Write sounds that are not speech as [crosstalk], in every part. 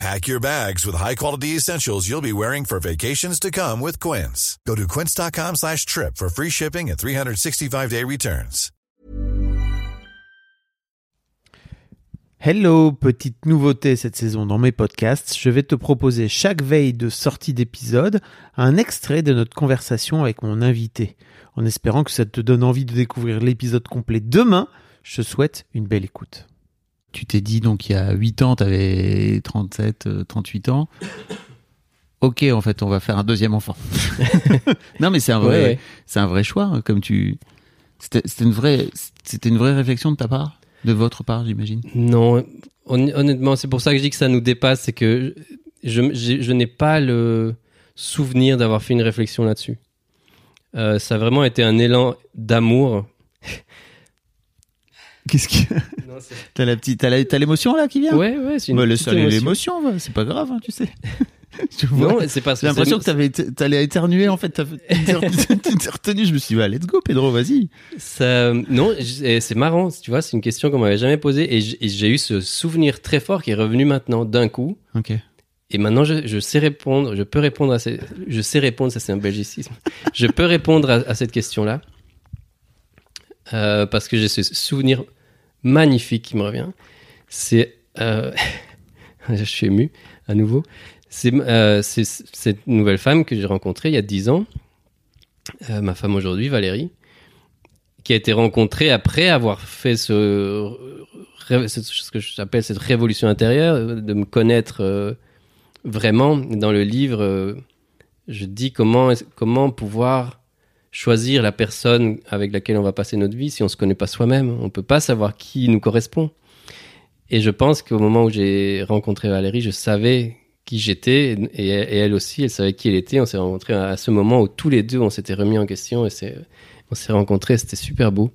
Pack your bags with high-quality essentials you'll be wearing for vacations to come with Quince. Go to quince.com slash trip for free shipping and 365-day returns. Hello, petite nouveauté cette saison dans mes podcasts. Je vais te proposer chaque veille de sortie d'épisode un extrait de notre conversation avec mon invité. En espérant que ça te donne envie de découvrir l'épisode complet demain, je te souhaite une belle écoute. Tu t'es dit, donc il y a 8 ans, tu avais 37, 38 ans. Ok, en fait, on va faire un deuxième enfant. [laughs] non, mais c'est un vrai, Ouais, ouais. c'est un vrai choix, hein, comme tu. C'était c'était une vraie, c'était une vraie réflexion de ta part, de votre part, j'imagine? Non, hon- honnêtement, c'est pour ça que je dis que ça nous dépasse, c'est que je, je, je n'ai pas le souvenir d'avoir fait une réflexion là-dessus. Euh, ça a vraiment été un élan d'amour. Qu'est-ce que [laughs] T'as la petite, t'as l'émotion là qui vient. Ouais, ouais, c'est une Bah, petite l'émotion, c'est pas grave, hein, tu sais. [laughs] Tu vois. Non, c'est parce J'ai que l'impression que t'allais éternuer en fait. t'as [laughs] retenu. Je me suis dit, bah, let's go, Pedro, vas-y. Ça, non, c'est marrant, tu vois, c'est une question qu'on m'avait jamais posée et j'ai eu ce souvenir très fort qui est revenu maintenant d'un coup. Ok. Et maintenant, je, je sais répondre, je peux répondre à ces, je sais répondre, ça c'est un belgicisme. je peux répondre à, à cette question-là Euh, parce que j'ai ce souvenir magnifique qui me revient. C'est, euh, [laughs] je suis ému à nouveau. C'est euh, c'est cette nouvelle femme que j'ai rencontrée il y a 10 ans, ma femme aujourd'hui, Valérie, qui a été rencontrée après avoir fait ce, ce que j'appelle cette révolution intérieure, de me connaître vraiment. Dans le livre, je dis comment, comment pouvoir choisir la personne avec laquelle on va passer notre vie si on se connaît pas soi-même. On peut pas savoir qui nous correspond. Et je pense qu'au moment où j'ai rencontré Valérie, je savais qui j'étais et, elle aussi, elle savait qui elle était. On s'est rencontrés à ce moment où tous les deux, on s'était remis en question et on s'est rencontrés. C'était super beau.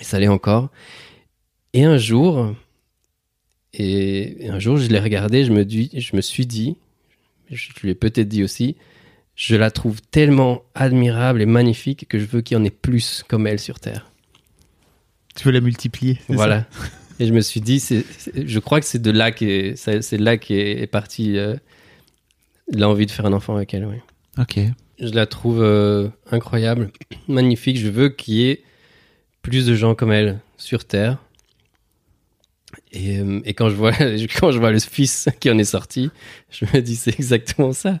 Et ça l'est encore. Et un jour, et un jour, je l'ai regardé, je me, dis, je me suis dit, je te l'ai peut-être dit aussi, je la trouve tellement admirable et magnifique que je veux qu'il y en ait plus comme elle sur Terre. Tu veux la multiplier. Voilà. [laughs] Et je me suis dit, je crois que c'est de là qu'est, c'est là qu'est est partie euh, l'envie de faire un enfant avec elle. oui. Ok. Je la trouve euh, incroyable, [clears throat] magnifique. Je veux qu'il y ait plus de gens comme elle sur Terre. Et, euh, et quand, je vois, [laughs] quand je vois le fils qui en est sorti, je me dis, c'est exactement ça.